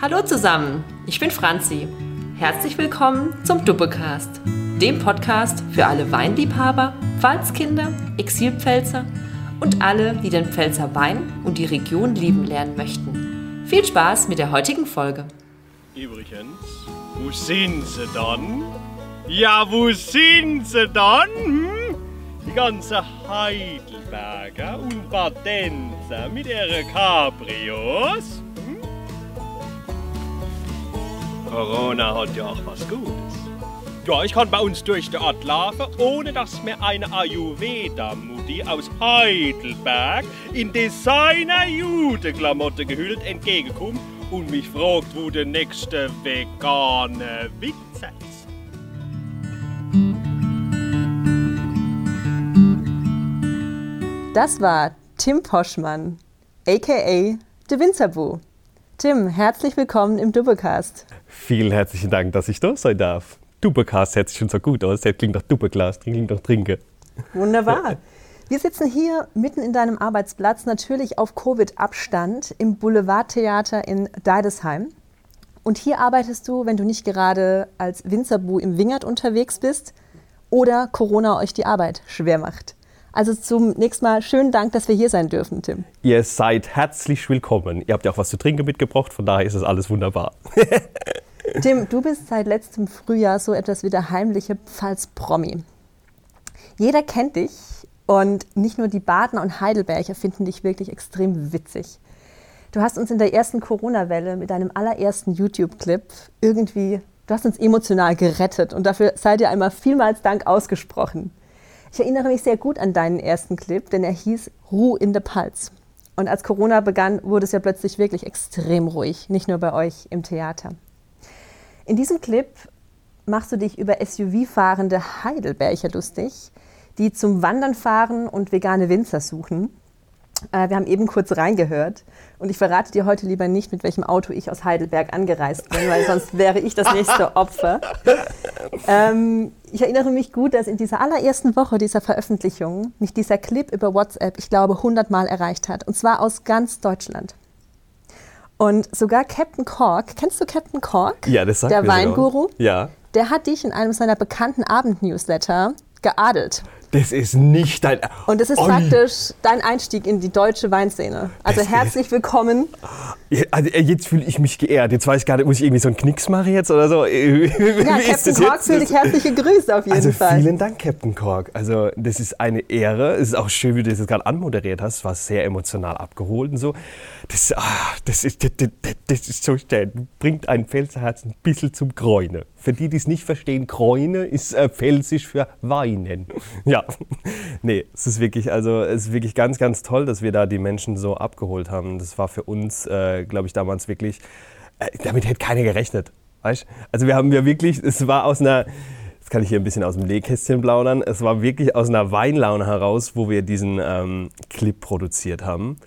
Hallo zusammen, ich bin Franzi. Herzlich willkommen zum Duppecast, dem Podcast für alle Weinliebhaber, Pfalzkinder, Exilpfälzer und alle, die den Pfälzer Wein und die Region lieben lernen möchten. Viel Spaß mit der heutigen Folge. Übrigens, wo sind sie dann? Ja, wo sind sie dann? Hm? Die ganze Heidelberger und Badenser mit ihren Cabrios? Corona hat ja auch was Gutes. Ja, ich kann bei uns durch die Ort laufen, ohne dass mir eine Ayurveda-Mutti aus Heidelberg in Designer-Jude-Klamotte gehüllt entgegenkommt und mich fragt, wo der nächste vegane Witz ist. Das war Tim Poschmann, aka The Winzerbu. Tim, herzlich willkommen im Dubbecast. Vielen herzlichen Dank, dass ich da sein darf. Dubbecast hört sich schon so gut aus. Das klingt nach Dubbeglas, klingt nach Trinke. Wunderbar. Wir sitzen hier mitten in deinem Arbeitsplatz, natürlich auf Covid-Abstand im Boulevardtheater in Deidesheim. Und hier arbeitest du, wenn du nicht gerade als Winzerbu im Wingert unterwegs bist oder Corona euch die Arbeit schwer macht. Also zum nächsten Mal schönen Dank, dass wir hier sein dürfen, Tim. Ihr seid herzlich willkommen. Ihr habt ja auch was zu trinken mitgebracht, von daher ist es alles wunderbar. Tim, du bist seit letztem Frühjahr so etwas wie der heimliche Pfalz-Promi. Jeder kennt dich und nicht nur die Badner und Heidelberger finden dich wirklich extrem witzig. Du hast uns in der ersten Corona-Welle mit deinem allerersten YouTube-Clip irgendwie, du hast uns emotional gerettet und dafür sei dir einmal vielmals Dank ausgesprochen. Ich erinnere mich sehr gut an deinen ersten Clip, denn er hieß Ruhe in der Pals. Und als Corona begann, wurde es ja plötzlich wirklich extrem ruhig, nicht nur bei euch im Theater. In diesem Clip machst du dich über SUV-fahrende Heidelberger lustig, die zum Wandern fahren und vegane Winzer suchen. Äh, wir haben eben kurz reingehört und ich verrate dir heute lieber nicht, mit welchem Auto ich aus Heidelberg angereist bin, weil sonst wäre ich das nächste Opfer. Ähm, ich erinnere mich gut, dass in dieser allerersten Woche dieser Veröffentlichung mich dieser Clip über WhatsApp, ich glaube, 100 Mal erreicht hat und zwar aus ganz Deutschland. Und sogar Captain Cork, kennst du Captain Cork? Ja, das sagt Der Weinguru? Ja. Der hat dich in einem seiner bekannten Abendnewsletter geadelt. Das ist nicht dein. Und das ist Oi. praktisch dein Einstieg in die deutsche Weinszene. Also Das ist- herzlich willkommen. Also jetzt fühle ich mich geehrt. Jetzt weiß ich gar nicht, muss ich irgendwie so einen Knicks machen jetzt oder so? Ja, ist Captain jetzt? fühlt dich herzlich gegrüßt auf jeden Also Fall. vielen Dank, Captain Cork. Also das ist eine Ehre. Es ist auch schön, wie du das jetzt gerade anmoderiert hast. Es war sehr emotional abgeholt und so. Das, ah, das, ist, das, das, das ist so schön. Bringt ein Pfälzerherz ein bisschen zum Gräune. Für die, die es nicht verstehen, Gräune ist äh, pfälzisch für Weinen. Ja, nee, es ist wirklich, also es ist wirklich ganz, ganz toll, dass wir da die Menschen so abgeholt haben. Das war für uns, äh, glaube ich, damals wirklich, äh, damit hätte keiner gerechnet. Weißt? Also wir haben ja wirklich, es war aus einer, das kann ich hier ein bisschen aus dem Nähkästchen plaudern, es war wirklich aus einer Weinlaune heraus, wo wir diesen ähm, Clip produziert haben.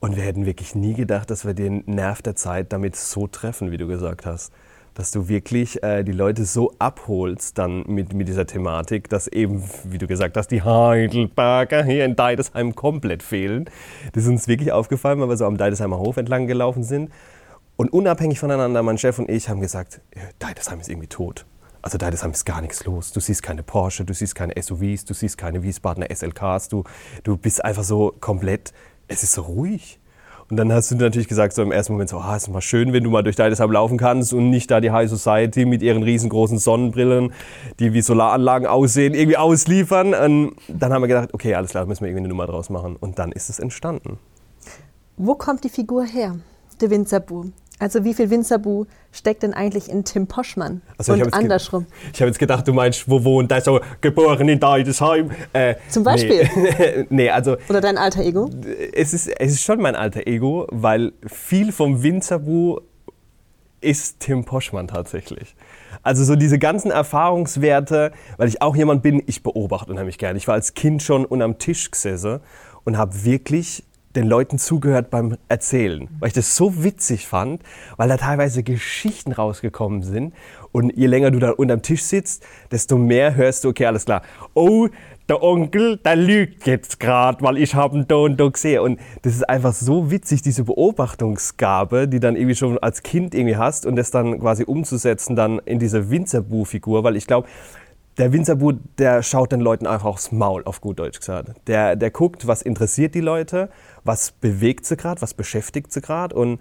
Und wir hätten wirklich nie gedacht, dass wir den Nerv der Zeit damit so treffen, wie du gesagt hast. Dass du wirklich äh, die Leute so abholst dann mit, mit dieser Thematik, dass eben, wie du gesagt hast, die Heidelberger hier in Deidesheim komplett fehlen. Das ist uns wirklich aufgefallen, weil wir so am Deidesheimer Hof entlang gelaufen sind. Und unabhängig voneinander, mein Chef und ich haben gesagt, Deidesheim ist irgendwie tot. Also Deidesheim ist gar nichts los. Du siehst keine Porsche, du siehst keine SUVs, du siehst keine Wiesbadener SLKs, du, du bist einfach so komplett, es ist so ruhig. Und dann hast du natürlich gesagt, so im ersten Moment so, ah, ist mal schön, wenn du mal durch Deidesheim laufen kannst und nicht da die High Society mit ihren riesengroßen Sonnenbrillen, die wie Solaranlagen aussehen, irgendwie ausliefern. Und dann haben wir gedacht, okay, alles klar, müssen wir irgendwie eine Nummer draus machen. Und dann ist es entstanden. Wo kommt die Figur her, der Winzerbu? Also wie viel Winzerbu steckt denn eigentlich in Tim Poschmann? Also Und andersrum. Ich habe jetzt gedacht, du meinst, wo wohnt der so geboren in Deidesheim? Äh, Zum Beispiel? Nee, nee also Oder dein alter Ego? es ist, es ist schon mein alter Ego, weil viel vom Winzerbu ist Tim Poschmann tatsächlich. Also so diese ganzen Erfahrungswerte, weil ich auch jemand bin, ich beobachte unheimlich gerne. Ich war als Kind schon unterm Tisch gesessen und habe wirklich den Leuten zugehört beim Erzählen, weil ich das so witzig fand, weil da teilweise Geschichten rausgekommen sind. Und je länger du da unterm Tisch sitzt, desto mehr hörst du, okay, alles klar, oh, der Onkel, der lügt jetzt gerade, weil ich habe da und da gesehen. Und das ist einfach so witzig, diese Beobachtungsgabe, die dann irgendwie schon als Kind irgendwie hast und das dann quasi umzusetzen dann in diese Winzerbu-Figur, weil ich glaube, der Winzerbu, der schaut den Leuten einfach aufs Maul, auf gut Deutsch gesagt. Der, der guckt, was interessiert die Leute, was bewegt sie gerade, was beschäftigt sie gerade und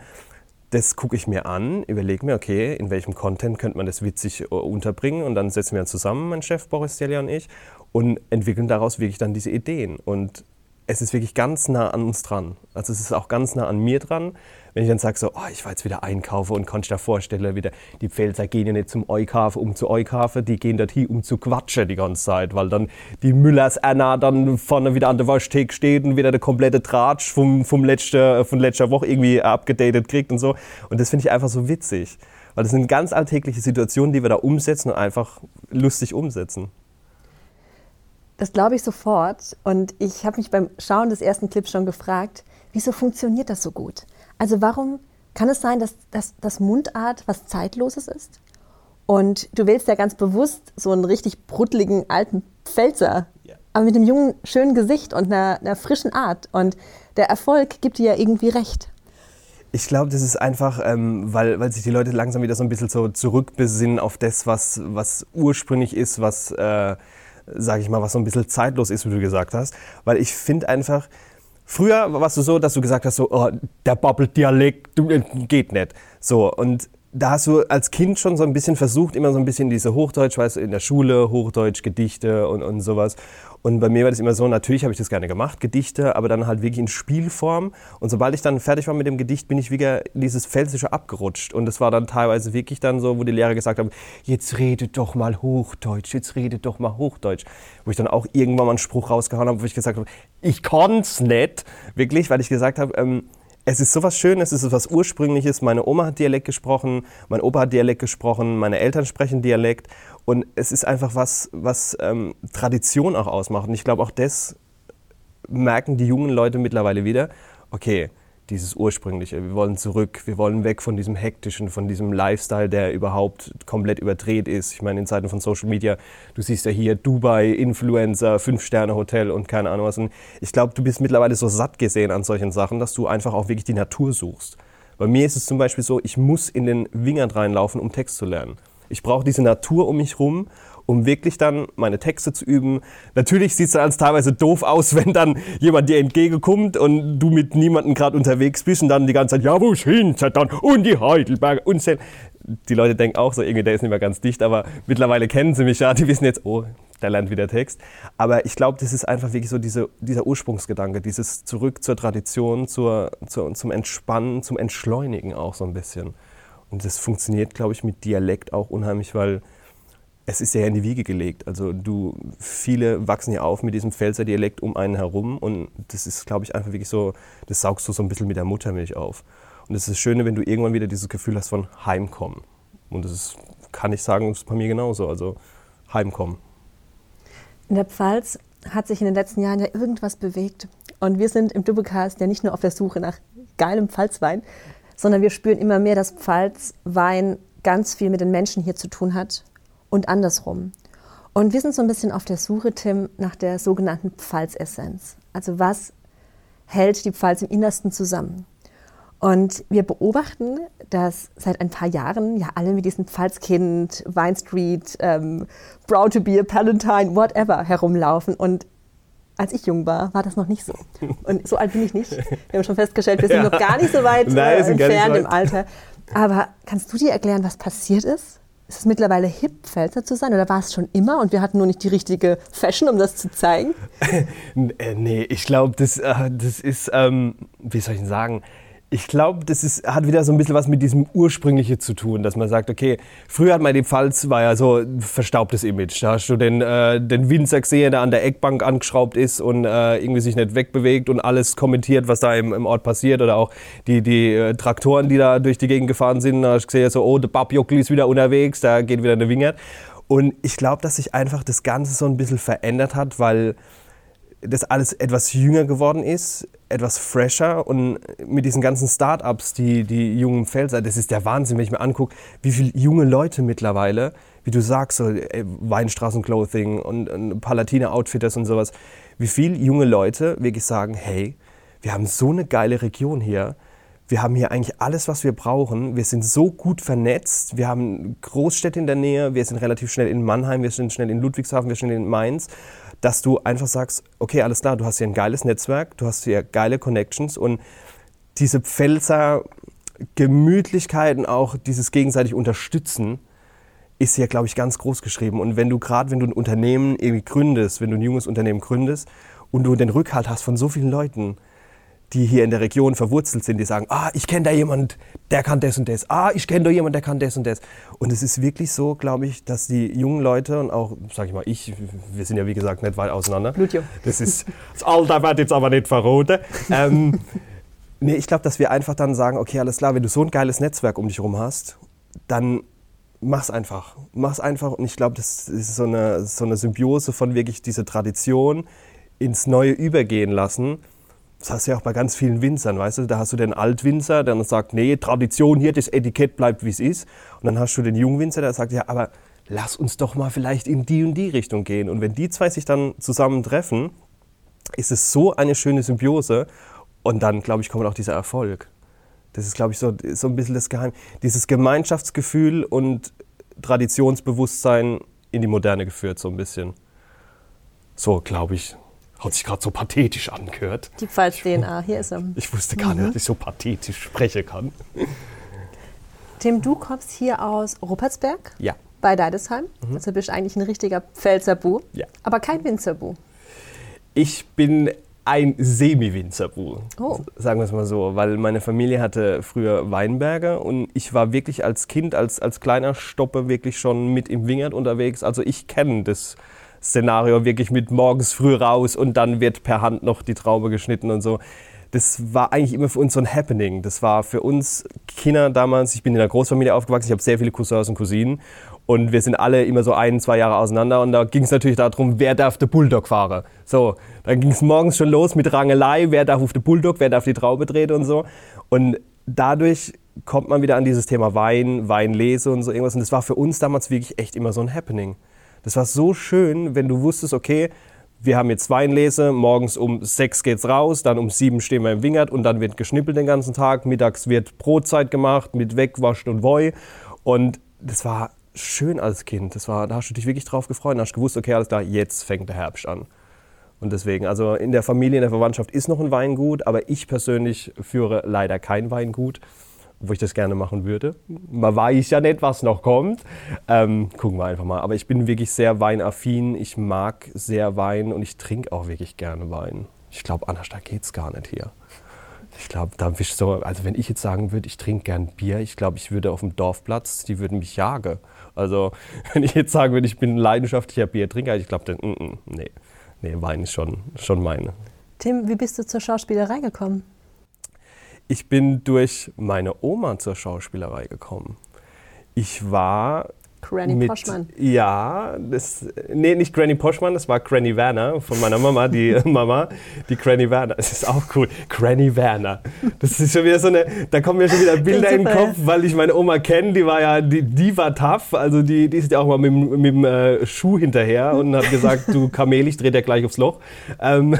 das gucke ich mir an, überlege mir, okay, in welchem Content könnte man das witzig äh, unterbringen und dann setzen wir zusammen, mein Chef Boris Delia und ich, und entwickeln daraus wirklich dann diese Ideen. Und es ist wirklich ganz nah an uns dran. Also es ist auch ganz nah an mir dran, wenn ich dann sage so, oh, ich war jetzt wieder einkaufen und kann ich da vorstellen, wieder die Pfälzer gehen ja nicht zum Eukafe, um zu Eukafe, die gehen dort hin, um zu quatschen die ganze Zeit, weil dann die Müllers Anna dann vorne wieder an der Waschtheke steht und wieder der komplette Tratsch vom, vom letzte, von letzter Woche irgendwie abgedatet kriegt und so. Und das finde ich einfach so witzig, weil das sind ganz alltägliche Situationen, die wir da umsetzen und einfach lustig umsetzen. Das glaube ich sofort. Und ich habe mich beim Schauen des ersten Clips schon gefragt, wieso funktioniert das so gut? Also warum kann es sein, dass, dass, dass Mundart was Zeitloses ist? Und du wählst ja ganz bewusst so einen richtig bruttligen alten Pfälzer, ja. aber mit einem jungen, schönen Gesicht und einer, einer frischen Art. Und der Erfolg gibt dir ja irgendwie recht. Ich glaube, das ist einfach, ähm, weil, weil sich die Leute langsam wieder so ein bisschen so zurückbesinnen auf das, was, was ursprünglich ist, was... Äh, sage ich mal, was so ein bisschen zeitlos ist, wie du gesagt hast. Weil ich finde einfach, früher warst du so, dass du gesagt hast, so, oh, der Bubble-Dialekt äh, geht nicht. So, und da hast du als Kind schon so ein bisschen versucht, immer so ein bisschen diese Hochdeutsch, weißt du, in der Schule, Hochdeutsch, Gedichte und, und sowas. Und bei mir war das immer so, natürlich habe ich das gerne gemacht, Gedichte, aber dann halt wirklich in Spielform. Und sobald ich dann fertig war mit dem Gedicht, bin ich wieder dieses Pfälzische abgerutscht. Und das war dann teilweise wirklich dann so, wo die Lehrer gesagt haben, jetzt redet doch mal Hochdeutsch, jetzt redet doch mal Hochdeutsch. Wo ich dann auch irgendwann mal einen Spruch rausgehauen habe, wo ich gesagt habe, ich kann's nicht, wirklich, weil ich gesagt habe, ähm, es ist sowas Schönes, es ist was Ursprüngliches. Meine Oma hat Dialekt gesprochen, mein Opa hat Dialekt gesprochen, meine Eltern sprechen Dialekt. Und es ist einfach was, was ähm, Tradition auch ausmacht. Und ich glaube, auch das merken die jungen Leute mittlerweile wieder. Okay, dieses Ursprüngliche. Wir wollen zurück, wir wollen weg von diesem hektischen, von diesem Lifestyle, der überhaupt komplett überdreht ist. Ich meine, in Zeiten von Social Media, du siehst ja hier Dubai, Influencer, Fünf-Sterne-Hotel und keine Ahnung was. Ich glaube, du bist mittlerweile so satt gesehen an solchen Sachen, dass du einfach auch wirklich die Natur suchst. Bei mir ist es zum Beispiel so, ich muss in den Wingert reinlaufen, um Text zu lernen. Ich brauche diese Natur um mich herum um wirklich dann meine Texte zu üben. Natürlich sieht es dann als teilweise doof aus, wenn dann jemand dir entgegenkommt und du mit niemandem gerade unterwegs bist und dann die ganze Zeit, ja, wo sind sie dann? Und die Heidelberger und. Die Leute denken auch so, irgendwie, der ist nicht mehr ganz dicht, aber mittlerweile kennen sie mich ja, die wissen jetzt, oh, der lernt wieder Text. Aber ich glaube, das ist einfach wirklich so diese, dieser Ursprungsgedanke, dieses Zurück zur Tradition, zur, zur, zum Entspannen, zum Entschleunigen auch so ein bisschen. Und das funktioniert, glaube ich, mit Dialekt auch unheimlich, weil es ist ja in die Wiege gelegt. Also du, viele wachsen ja auf mit diesem Pfälzer Dialekt um einen herum und das ist, glaube ich, einfach wirklich so, das saugst du so ein bisschen mit der Muttermilch auf. Und das ist das Schöne, wenn du irgendwann wieder dieses Gefühl hast von Heimkommen. Und das ist, kann ich sagen, ist bei mir genauso, also Heimkommen. In der Pfalz hat sich in den letzten Jahren ja irgendwas bewegt. Und wir sind im Doublecast ja nicht nur auf der Suche nach geilem Pfalzwein, sondern wir spüren immer mehr, dass Pfalzwein ganz viel mit den Menschen hier zu tun hat und andersrum. Und wir sind so ein bisschen auf der Suche, Tim, nach der sogenannten Pfalzessenz. Also was hält die Pfalz im Innersten zusammen? Und wir beobachten, dass seit ein paar Jahren ja alle mit diesem Pfalzkind, Wine Street, ähm, Brow to Beer, Palantine, whatever herumlaufen. Und als ich jung war, war das noch nicht so. Und so alt bin ich nicht. Wir haben schon festgestellt, wir sind ja. noch gar nicht so weit Nein, äh, entfernt im Alter. Aber kannst du dir erklären, was passiert ist? Ist es mittlerweile hip, Pfälzer zu sein oder war es schon immer und wir hatten nur nicht die richtige Fashion, um das zu zeigen? Äh, nee, ich glaube, das, äh, das ist, ähm, wie soll ich denn sagen, ich glaube, das ist, hat wieder so ein bisschen was mit diesem Ursprüngliche zu tun, dass man sagt, okay, früher hat man die Pfalz, war ja so ein verstaubtes Image. Da hast du den, äh, den Winzer gesehen, der an der Eckbank angeschraubt ist und äh, irgendwie sich nicht wegbewegt und alles kommentiert, was da im, im Ort passiert. Oder auch die, die äh, Traktoren, die da durch die Gegend gefahren sind. Da hast du gesehen, so, oh, der Babjokli ist wieder unterwegs, da geht wieder eine Wingert. Und ich glaube, dass sich einfach das Ganze so ein bisschen verändert hat, weil das alles etwas jünger geworden ist, etwas fresher und mit diesen ganzen Start-ups, die die jungen Pfälzer, das ist der Wahnsinn, wenn ich mir angucke, wie viele junge Leute mittlerweile wie du sagst, so äh, Weinstraßen-Clothing und, und Palatine-Outfitters und sowas, wie viele junge Leute wirklich sagen, hey, wir haben so eine geile Region hier, wir haben hier eigentlich alles, was wir brauchen. Wir sind so gut vernetzt. Wir haben Großstädte in der Nähe. Wir sind relativ schnell in Mannheim. Wir sind schnell in Ludwigshafen. Wir sind in Mainz. Dass du einfach sagst, okay, alles klar, du hast hier ein geiles Netzwerk. Du hast hier geile Connections. Und diese Pfälzer Gemütlichkeit und auch dieses gegenseitig Unterstützen ist hier, glaube ich, ganz groß geschrieben. Und wenn du gerade, wenn du ein Unternehmen irgendwie gründest, wenn du ein junges Unternehmen gründest und du den Rückhalt hast von so vielen Leuten, die hier in der Region verwurzelt sind, die sagen, ah, ich kenne da jemand, der kann das und das. Ah, ich kenne da jemand, der kann das und das. Und es ist wirklich so, glaube ich, dass die jungen Leute und auch, sage ich mal, ich, wir sind ja wie gesagt nicht weit auseinander. Blutjung. Das ist, das Alter wird jetzt aber nicht verroten. ähm, nee, ich glaube, dass wir einfach dann sagen, okay, alles klar, wenn du so ein geiles Netzwerk um dich herum hast, dann mach's einfach. Mach's einfach. Und ich glaube, das ist so eine, so eine Symbiose von wirklich dieser Tradition ins Neue übergehen lassen das hast du ja auch bei ganz vielen Winzern, weißt du? Da hast du den Altwinzer, der dann sagt, nee, Tradition hier, das Etikett bleibt, wie es ist. Und dann hast du den Jungwinzer, der sagt, ja, aber lass uns doch mal vielleicht in die und die Richtung gehen. Und wenn die zwei sich dann zusammentreffen, ist es so eine schöne Symbiose. Und dann, glaube ich, kommt auch dieser Erfolg. Das ist, glaube ich, so, so ein bisschen das Geheim. Dieses Gemeinschaftsgefühl und Traditionsbewusstsein in die Moderne geführt, so ein bisschen. So, glaube ich, hat sich gerade so pathetisch angehört. Die Pfalz-DNA, hier ist er. Ich wusste gar nicht, mhm. dass ich so pathetisch sprechen kann. Tim, du kommst hier aus Ruppertsberg. Ja. Bei Deidesheim. Mhm. Also bist du eigentlich ein richtiger Pfälzerbu. Ja. Aber kein Winzerbu. Ich bin ein Semi-Winzerbu, oh. sagen wir es mal so, weil meine Familie hatte früher Weinberge und ich war wirklich als Kind, als, als kleiner Stoppe wirklich schon mit im Wingert unterwegs. Also ich kenne das Szenario wirklich mit morgens früh raus und dann wird per Hand noch die Traube geschnitten und so. Das war eigentlich immer für uns so ein Happening. Das war für uns Kinder damals, ich bin in einer Großfamilie aufgewachsen, ich habe sehr viele Cousins und Cousinen und wir sind alle immer so ein, zwei Jahre auseinander und da ging es natürlich darum, wer darf der Bulldog fahren. So, dann ging es morgens schon los mit Rangelei, wer darf auf den Bulldog, wer darf die Traube drehen und so. Und dadurch kommt man wieder an dieses Thema Wein, Weinlese und so irgendwas. Und das war für uns damals wirklich echt immer so ein Happening. Das war so schön, wenn du wusstest, okay, wir haben jetzt Weinlese, morgens um sechs geht's raus, dann um sieben stehen wir im Wingert und dann wird geschnippelt den ganzen Tag. Mittags wird Brotzeit gemacht mit Wegwaschen und Woi. Und das war schön als Kind. Das war, da hast du dich wirklich drauf gefreut und hast gewusst, okay, alles klar, jetzt fängt der Herbst an. Und deswegen, also in der Familie, in der Verwandtschaft ist noch ein Weingut, aber ich persönlich führe leider kein Weingut wo ich das gerne machen würde. Man weiß ja nicht, was noch kommt. Ähm, gucken wir einfach mal. Aber ich bin wirklich sehr weinaffin. Ich mag sehr Wein und ich trinke auch wirklich gerne Wein. Ich glaube, anders da geht es gar nicht hier. Ich glaube, da bist so, also wenn ich jetzt sagen würde, ich trinke gern Bier, ich glaube, ich würde auf dem Dorfplatz, die würden mich jagen. Also wenn ich jetzt sagen würde, ich bin ein leidenschaftlicher Biertrinker, ich glaube, dann, mm, mm, nee, nee, Wein ist schon, schon meine. Tim, wie bist du zur Schauspielerei gekommen? Ich bin durch meine Oma zur Schauspielerei gekommen. Ich war Granny mit, Poschmann. Ja, das, nee, nicht Granny Poschmann, das war Granny Werner von meiner Mama, die Mama, die Granny Werner. Das ist auch cool. Granny Werner. Das ist schon wieder so eine, da kommen mir schon wieder Bilder in den Kopf, weil ich meine Oma kenne, die war ja, die, die war tough, also die, die ist ja auch mal mit, mit dem äh, Schuh hinterher und hat gesagt, du Kamel, ich dreh dir gleich aufs Loch. Ähm,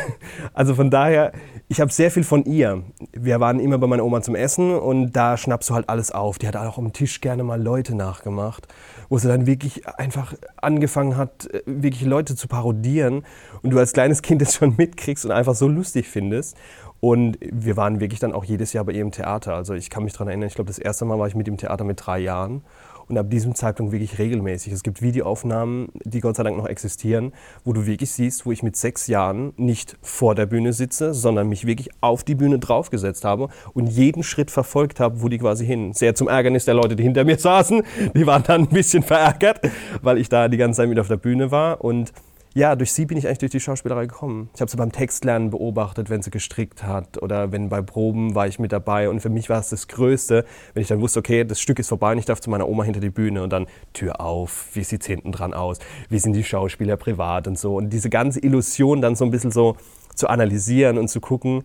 also von daher, ich habe sehr viel von ihr. Wir waren immer bei meiner Oma zum Essen und da schnappst du halt alles auf. Die hat auch am Tisch gerne mal Leute nachgemacht, wo sie dann wirklich einfach angefangen hat, äh, wirklich Leute zu parodieren und du als kleines Kind das schon mitkriegst und einfach so lustig findest. Und wir waren wirklich dann auch jedes Jahr bei ihr im Theater. Also ich kann mich daran erinnern, ich glaube, das erste Mal war ich mit im Theater mit drei Jahren und ab diesem Zeitpunkt wirklich regelmäßig. Es gibt Videoaufnahmen, die Gott sei Dank noch existieren, wo du wirklich siehst, wo ich mit sechs Jahren nicht vor der Bühne sitze, sondern mich wirklich auf die Bühne draufgesetzt habe und jeden Schritt verfolgt habe, wo die quasi hin. Sehr zum Ärgernis der Leute, die hinter mir saßen. Die waren dann ein bisschen verärgert, weil ich da die ganze Zeit mit auf der Bühne war und ja, durch sie bin ich eigentlich durch die Schauspielerei gekommen. Ich habe sie beim Textlernen beobachtet, wenn sie gestrickt hat oder wenn bei Proben war ich mit dabei. Und für mich war es das Größte, wenn ich dann wusste, okay, das Stück ist vorbei und ich darf zu meiner Oma hinter die Bühne und dann Tür auf, wie sieht es hinten dran aus, wie sind die Schauspieler privat und so? Und diese ganze Illusion dann so ein bisschen so zu analysieren und zu gucken,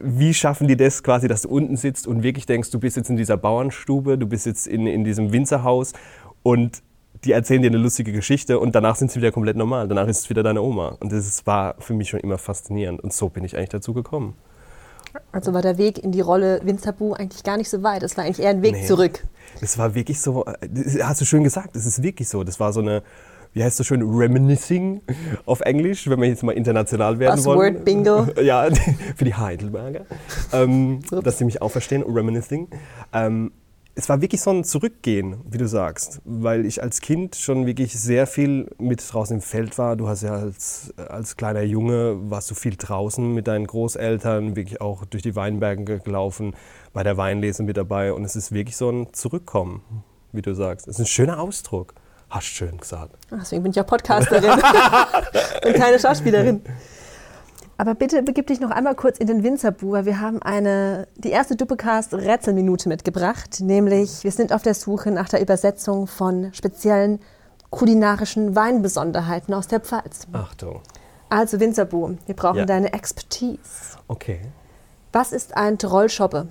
wie schaffen die das quasi, dass du unten sitzt und wirklich denkst, du bist jetzt in dieser Bauernstube, du bist jetzt in, in diesem Winzerhaus und die erzählen dir eine lustige Geschichte und danach sind sie wieder komplett normal. Danach ist es wieder deine Oma. Und das ist, war für mich schon immer faszinierend. Und so bin ich eigentlich dazu gekommen. Also war der Weg in die Rolle Winzerbu eigentlich gar nicht so weit. Es war eigentlich eher ein Weg Nee. zurück. Es war wirklich so, äh, hast du schön gesagt, es ist wirklich so. Das war so eine, wie heißt das schön, reminiscing auf Englisch, wenn wir jetzt mal international werden wollen. Buzzword Bingo. Ja, für die Heidelberger, ähm, dass sie mich auch verstehen, reminiscing. Ähm, es war wirklich so ein Zurückgehen, wie du sagst, weil ich als Kind schon wirklich sehr viel mit draußen im Feld war. Du hast ja als, als kleiner Junge, warst du viel draußen mit deinen Großeltern, wirklich auch durch die Weinberge gelaufen, bei der Weinlese mit dabei und es ist wirklich so ein Zurückkommen, wie du sagst. Es ist ein schöner Ausdruck. Hast schön gesagt. Deswegen bin ich auch Podcasterin und keine Schauspielerin. Aber bitte begib dich noch einmal kurz in den Winzerbu, weil wir haben eine, die erste Doppelcast-Rätselminute mitgebracht. Nämlich, wir sind auf der Suche nach der Übersetzung von speziellen kulinarischen Weinbesonderheiten aus der Pfalz. Achtung. Also Winzerbu, wir brauchen Ja. deine Expertise. Okay. Was ist ein Trollschoppe?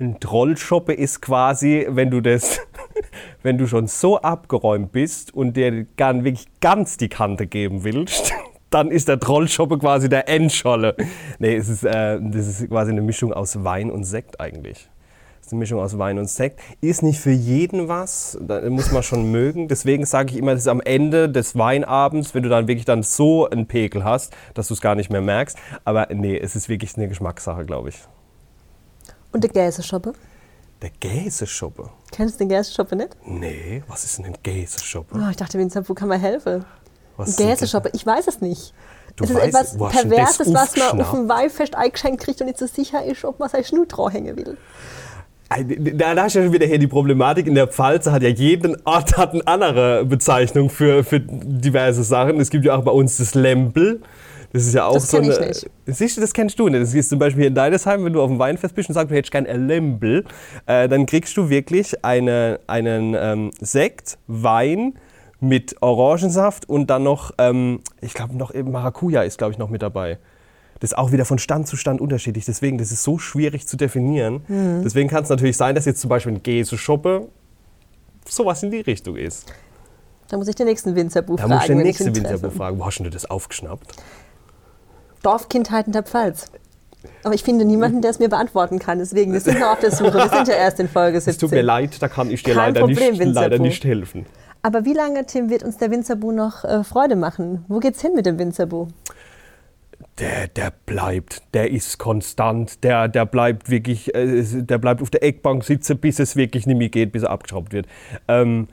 Ein Trollschoppe ist quasi, wenn du das, wenn du schon so abgeräumt bist und dir gar wirklich ganz die Kante geben willst, dann ist der Trollschoppe quasi der Endscholle. Nee, es ist, äh, das ist quasi eine Mischung aus Wein und Sekt eigentlich. Das ist eine Mischung aus Wein und Sekt. Ist nicht für jeden was, da muss man schon mögen. Deswegen sage ich immer, das ist am Ende des Weinabends, wenn du dann wirklich dann so einen Pegel hast, dass du es gar nicht mehr merkst. Aber nee, es ist wirklich eine Geschmackssache, glaube ich. Und der Gäseschoppe? Der Gäseschoppe. Kennst du den Gäseschoppe nicht? Nee, was ist denn ein Gäseschoppe? Oh, ich dachte, Winzerbu kann mir helfen. Was ein Gäseschoppe, ich weiß es nicht. Du es ist weißt- etwas hast du Perverses, was man auf dem Weihfest eingeschenkt kriegt und nicht so sicher ist, ob man sein Schnut hängen will. Da, da ist ja schon wieder hier die Problematik. In der Pfalz hat ja jeden Ort hat eine andere Bezeichnung für, für diverse Sachen. Es gibt ja auch bei uns das Lempel. Das ist ja auch Das so kenn ich eine. nicht. Siehst du, das kennst du nicht. Das ist zum Beispiel hier in Deidesheim, wenn du auf dem Weinfest bist und sagst, du hättest gern ein Lempel, äh, dann kriegst du wirklich eine, einen ähm, Sekt, Wein mit Orangensaft und dann noch, ähm, ich glaube, noch eben Maracuja ist, glaube ich, noch mit dabei. Das ist auch wieder von Stand zu Stand unterschiedlich. Deswegen, das ist so schwierig zu definieren. Mhm. Deswegen kann es natürlich sein, dass jetzt zum Beispiel ein Gäseschoppe sowas in die Richtung ist. Da muss ich den nächsten Winzerbuch Da fragen. muss ich den nächsten. Winzerbuch fragen. Wo hast du das aufgeschnappt? Dorfkindheiten der Pfalz. Aber ich finde niemanden, der es mir beantworten kann. Deswegen, wir sind noch auf der Suche. Wir sind ja erst in Folge 17. Es tut mir leid, da kann ich dir Kein leider, Problem, nicht, leider nicht helfen. Aber wie lange, Tim, wird uns der Winzerbu noch äh, Freude machen? Wo geht's hin mit dem Winzerbu? Der, der bleibt, der ist konstant, der, der bleibt wirklich, äh, der bleibt auf der Eckbank sitzen, bis es wirklich nicht mehr geht, bis er abgeschraubt wird. Ähm,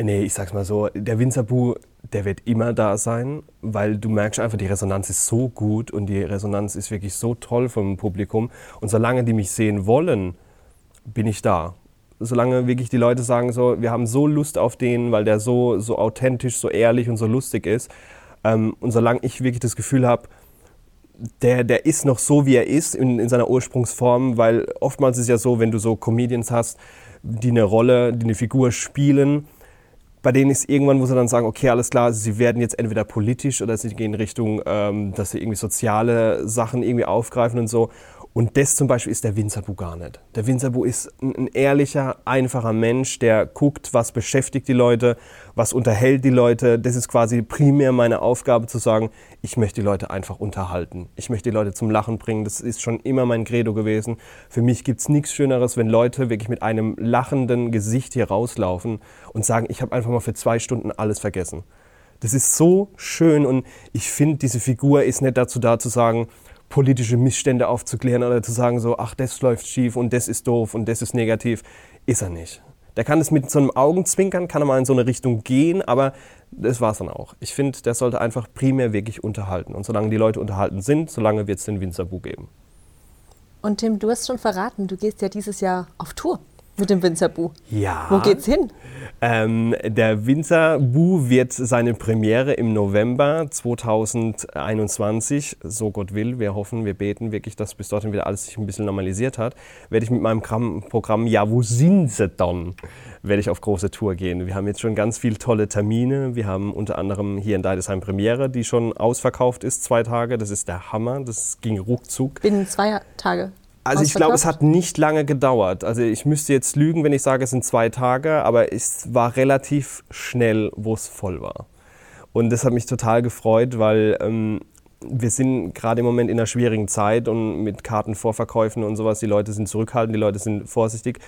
nee, ich sag's mal so, der Winzerbu, der wird immer da sein, weil du merkst einfach, die Resonanz ist so gut und die Resonanz ist wirklich so toll vom Publikum. Und solange die mich sehen wollen, bin ich da. Solange wirklich die Leute sagen, so, wir haben so Lust auf den, weil der so, so authentisch, so ehrlich und so lustig ist. Ähm, und solange ich wirklich das Gefühl habe, der, der ist noch so, wie er ist in, in seiner Ursprungsform, weil oftmals ist es ja so, wenn du so Comedians hast, die eine Rolle, die eine Figur spielen, bei denen ist irgendwann, wo sie dann sagen, okay, alles klar, sie werden jetzt entweder politisch oder sie gehen in Richtung, ähm, dass sie irgendwie soziale Sachen irgendwie aufgreifen und so. Und das zum Beispiel ist der Winzerbu gar nicht. Der Winzerbu ist ein, ehrlicher, einfacher Mensch, der guckt, was beschäftigt die Leute, was unterhält die Leute. Das ist quasi primär meine Aufgabe zu sagen, ich möchte die Leute einfach unterhalten. Ich möchte die Leute zum Lachen bringen. Das ist schon immer mein Credo gewesen. Für mich gibt es nichts Schöneres, wenn Leute wirklich mit einem lachenden Gesicht hier rauslaufen und sagen, ich habe einfach mal für zwei Stunden alles vergessen. Das ist so schön und ich finde, diese Figur ist nicht dazu da zu sagen, politische Missstände aufzuklären oder zu sagen so, ach, das läuft schief und das ist doof und das ist negativ. Ist er nicht. Der kann es mit so einem Augenzwinkern, kann er mal in so eine Richtung gehen, aber das war's dann auch. Ich finde, der sollte einfach primär wirklich unterhalten. Und solange die Leute unterhalten sind, solange wird es den Winzerbu geben. Und Tim, du hast schon verraten, du gehst ja dieses Jahr auf Tour mit dem Winzerbu. Ja. Wo geht's hin? Ähm, der Winzer Bu wird seine Premiere im November 2021, so Gott will, wir hoffen, wir beten wirklich, dass bis dorthin wieder alles sich ein bisschen normalisiert hat, werde ich mit meinem Programm Ja, wo sind sie dann? werde ich auf große Tour gehen. Wir haben jetzt schon ganz viele tolle Termine. Wir haben unter anderem hier in Deidesheim Premiere, die schon ausverkauft ist, zwei Tage. Das ist der Hammer. Das ging ruckzuck. Binnen zwei Tage. Also ich glaube, es hat nicht lange gedauert. Also ich müsste jetzt lügen, wenn ich sage, es sind zwei Tage, aber es war relativ schnell, wo es voll war. Und das hat mich total gefreut, weil ähm, wir sind gerade im Moment in einer schwierigen Zeit und mit Kartenvorverkäufen und sowas, die Leute sind zurückhaltend, die Leute sind vorsichtig.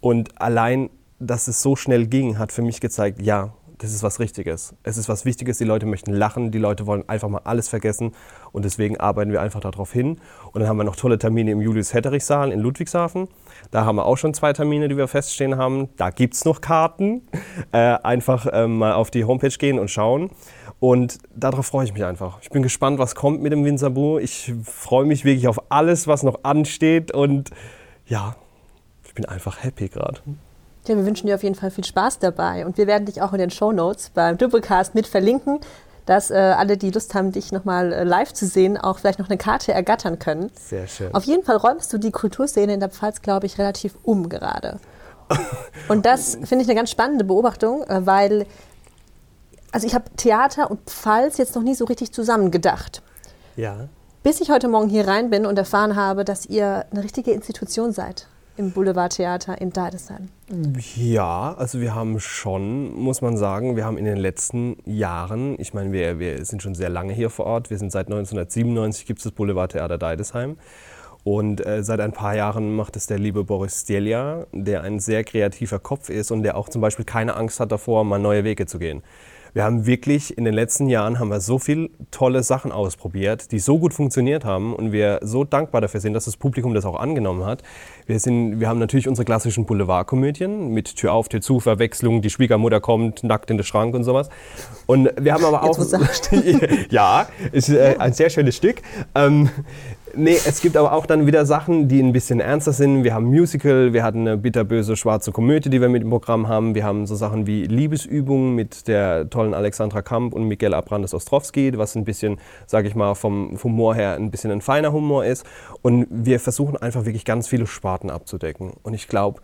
Und allein, dass es so schnell ging, hat für mich gezeigt, ja, das ist was Richtiges. Es ist was Wichtiges, die Leute möchten lachen, die Leute wollen einfach mal alles vergessen und deswegen arbeiten wir einfach darauf hin. Und dann haben wir noch tolle Termine im Julius-Hetterich-Saal in Ludwigshafen. Da haben wir auch schon zwei Termine, die wir feststehen haben. Da gibt es noch Karten. Äh, einfach ähm, mal auf die Homepage gehen und schauen. Und darauf freue ich mich einfach. Ich bin gespannt, was kommt mit dem Winsabu. Ich freue mich wirklich auf alles, was noch ansteht. Und ja, ich bin einfach happy gerade. Ja, wir wünschen dir auf jeden Fall viel Spaß dabei und wir werden dich auch in den Shownotes beim Doublecast mit verlinken, dass äh, alle, die Lust haben, dich nochmal äh, live zu sehen, auch vielleicht noch eine Karte ergattern können. Sehr schön. Auf jeden Fall räumst du die Kulturszene in der Pfalz, glaube ich, relativ um gerade. Und das finde ich eine ganz spannende Beobachtung, äh, weil also ich habe Theater und Pfalz jetzt noch nie so richtig zusammengedacht. Ja. Bis ich heute Morgen hier rein bin und erfahren habe, dass ihr eine richtige Institution seid im Boulevardtheater in Deidesheim. Ja, also wir haben schon, muss man sagen, wir haben in den letzten Jahren, ich meine, wir, wir sind schon sehr lange hier vor Ort, wir sind seit 1997 gibt es das Boulevardtheater Deidesheim. Und äh, seit ein paar Jahren macht es der liebe Boris Stjelja, der ein sehr kreativer Kopf ist und der auch zum Beispiel keine Angst hat davor, mal neue Wege zu gehen. Wir haben wirklich in den letzten Jahren haben wir so viel tolle Sachen ausprobiert, die so gut funktioniert haben und wir so dankbar dafür sind, dass das Publikum das auch angenommen hat. Wir, sind, wir haben natürlich unsere klassischen Boulevardkomödien mit Tür auf, Tür zu, Verwechslung, die Schwiegermutter kommt, nackt in den Schrank und sowas. Und wir haben aber auch... ja, ist äh, ein sehr schönes Stück. Ähm, nee, es gibt aber auch dann wieder Sachen, die ein bisschen ernster sind. Wir haben Musical, wir hatten eine bitterböse schwarze Komödie, die wir mit im Programm haben. Wir haben so Sachen wie Liebesübungen mit der tollen Alexandra Kamp und Miguel Abrantes Ostrowski, was ein bisschen, sage ich mal, vom Humor her ein bisschen ein feiner Humor ist. Und wir versuchen einfach wirklich ganz viele Sparten abzudecken. Und ich glaube,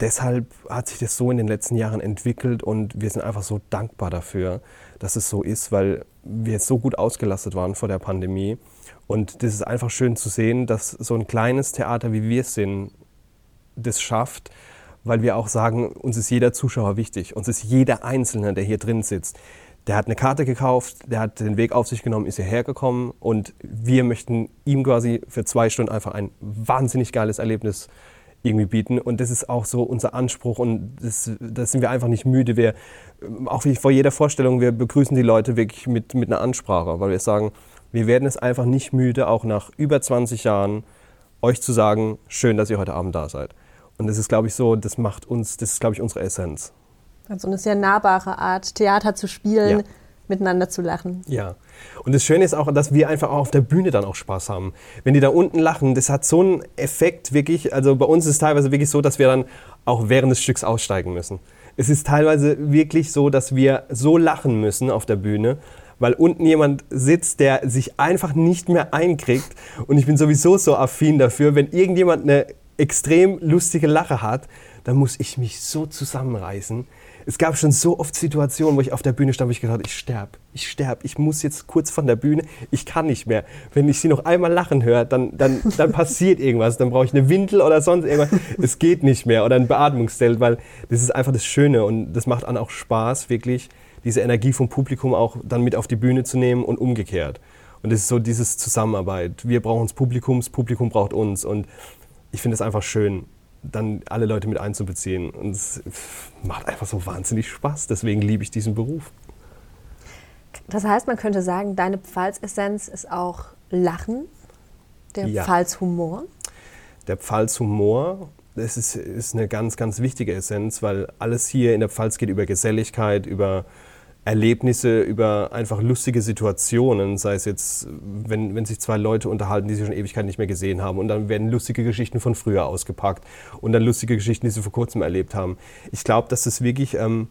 deshalb hat sich das so in den letzten Jahren entwickelt und wir sind einfach so dankbar dafür, dass es so ist, weil wir jetzt so gut ausgelastet waren vor der Pandemie. Und das ist einfach schön zu sehen, dass so ein kleines Theater, wie wir es sind, das schafft, weil wir auch sagen, uns ist jeder Zuschauer wichtig, uns ist jeder Einzelne, der hier drin sitzt. Der hat eine Karte gekauft, der hat den Weg auf sich genommen, ist hierher gekommen und wir möchten ihm quasi für zwei Stunden einfach ein wahnsinnig geiles Erlebnis irgendwie bieten. Und das ist auch so unser Anspruch und das, das sind wir einfach nicht müde. Wir, auch wie vor jeder Vorstellung, wir begrüßen die Leute wirklich mit, mit einer Ansprache, weil wir sagen, wir werden es einfach nicht müde, auch nach über 20 Jahren euch zu sagen, schön, dass ihr heute Abend da seid. Und das ist, glaube ich, so, das macht uns, das ist, glaube ich, unsere Essenz. Also eine sehr nahbare Art, Theater zu spielen, Ja. miteinander zu lachen. Ja. Und das Schöne ist auch, dass wir einfach auch auf der Bühne dann auch Spaß haben. Wenn die da unten lachen, das hat so einen Effekt wirklich. Also bei uns ist es teilweise wirklich so, dass wir dann auch während des Stücks aussteigen müssen. Es ist teilweise wirklich so, dass wir so lachen müssen auf der Bühne, weil unten jemand sitzt, der sich einfach nicht mehr einkriegt. Und ich bin sowieso so affin dafür, wenn irgendjemand eine extrem lustige Lache hat, dann muss ich mich so zusammenreißen. Es gab schon so oft Situationen, wo ich auf der Bühne stand, wo ich gedacht habe, ich sterbe, ich sterbe, ich muss jetzt kurz von der Bühne, ich kann nicht mehr. Wenn ich sie noch einmal lachen höre, dann, dann, dann passiert irgendwas, dann brauche ich eine Windel oder sonst irgendwas. Es geht nicht mehr oder ein Beatmungszelt, weil das ist einfach das Schöne und das macht dann auch Spaß, wirklich diese Energie vom Publikum auch dann mit auf die Bühne zu nehmen und umgekehrt. Und das ist so dieses Zusammenarbeit. Wir brauchen das Publikum, das Publikum braucht uns und ich finde es einfach schön, dann alle Leute mit einzubeziehen. Und es macht einfach so wahnsinnig Spaß. Deswegen liebe ich diesen Beruf. Das heißt, man könnte sagen, deine Pfalz-Essenz ist auch Lachen, der Ja. Pfalz-Humor. Der Pfalz-Humor, das ist, ist eine ganz, ganz wichtige Essenz, weil alles hier in der Pfalz geht über Geselligkeit, über Erlebnisse, über einfach lustige Situationen, sei es jetzt, wenn, wenn sich zwei Leute unterhalten, die sie schon Ewigkeit nicht mehr gesehen haben und dann werden lustige Geschichten von früher ausgepackt und dann lustige Geschichten, die sie vor kurzem erlebt haben. Ich glaube, dass das wirklich, ähm,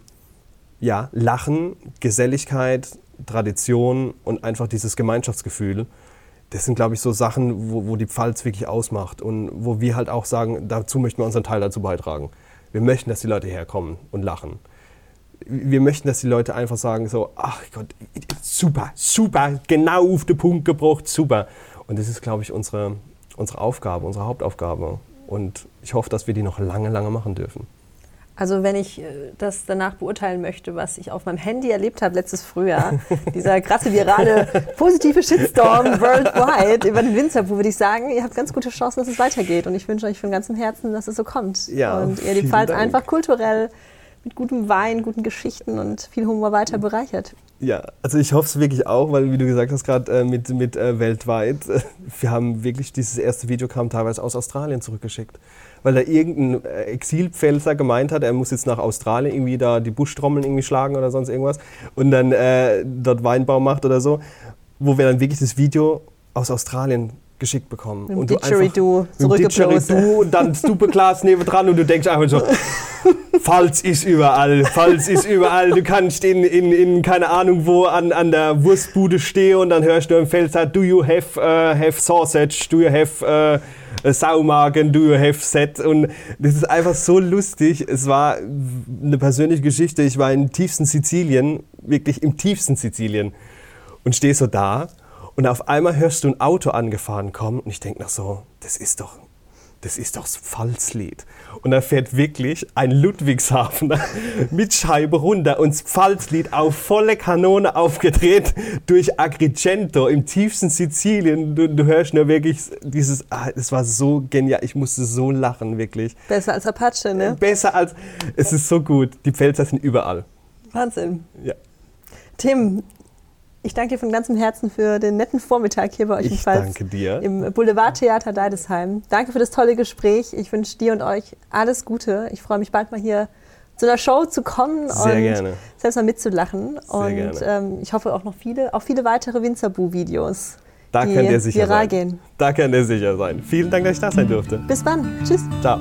ja, Lachen, Geselligkeit, Tradition und einfach dieses Gemeinschaftsgefühl, das sind, glaube ich, so Sachen, wo, wo die Pfalz wirklich ausmacht und wo wir halt auch sagen, dazu möchten wir unseren Teil dazu beitragen. Wir möchten, dass die Leute herkommen und lachen. Wir möchten, dass die Leute einfach sagen so, ach Gott, super, super, genau auf den Punkt gebracht, super. Und das ist, glaube ich, unsere, unsere Aufgabe, unsere Hauptaufgabe. Und ich hoffe, dass wir die noch lange, lange machen dürfen. Also wenn ich äh, das danach beurteilen möchte, was ich auf meinem Handy erlebt habe letztes Frühjahr, dieser krasse virale positive Shitstorm worldwide über den Winzer, wo würde ich sagen, ihr habt ganz gute Chancen, dass es weitergeht. Und ich wünsche euch von ganzem Herzen, dass es so kommt. Ja, und ihr die Pfalz Dank. einfach kulturell mit gutem Wein, guten Geschichten und viel Humor weiter bereichert. Ja, also ich hoffe es wirklich auch, weil wie du gesagt hast gerade äh, mit, mit äh, weltweit, äh, wir haben wirklich dieses erste Video kam teilweise aus Australien zurückgeschickt, weil da irgendein äh, Exilpfälzer gemeint hat, er muss jetzt nach Australien irgendwie da die Buschtrommeln irgendwie schlagen oder sonst irgendwas und dann äh, dort Weinbau macht oder so, wo wir dann wirklich das Video aus Australien geschickt bekommen. Mit und du Didgeridoo. Didgeridoo und dann Stupeglas nebendran und du denkst einfach so, Pfalz ist überall, Pfalz ist überall. Du kannst in, in, in keine Ahnung wo an, an der Wurstbude stehen und dann hörst du im Feld do you have, uh, have sausage, do you have uh, Saumagen, do you have set und das ist einfach so lustig. Es war eine persönliche Geschichte. Ich war im tiefsten Sizilien, wirklich im tiefsten Sizilien und stehe so da und auf einmal hörst du ein Auto angefahren kommen und ich denke noch so, das ist doch das ist doch das Pfalzlied. Und da fährt wirklich ein Ludwigshafener mit Scheibe runter und das Pfalzlied auf volle Kanone aufgedreht durch Agrigento im tiefsten Sizilien. Du, du hörst nur wirklich dieses, ah, es war so genial, ich musste so lachen, wirklich. Besser als Apache, ne? Besser als, es ist so gut, die Pfälzer sind überall. Wahnsinn. Ja. Tim, ich danke dir von ganzem Herzen für den netten Vormittag hier bei euch im Ich Pfalz. danke dir. Im Boulevardtheater Deidesheim. Danke für das tolle Gespräch. Ich wünsche dir und euch alles Gute. Ich freue mich bald mal hier zu einer Show zu kommen Sehr und gerne. selbst mal mitzulachen. Sehr und gerne. Ähm, ich hoffe auch noch viele, auch viele weitere Winzerbu-Videos, Da die kann der sicher viral sein. gehen. Da kann der sicher sein. Vielen Dank, dass ich da sein durfte. Bis wann. Tschüss. Ciao.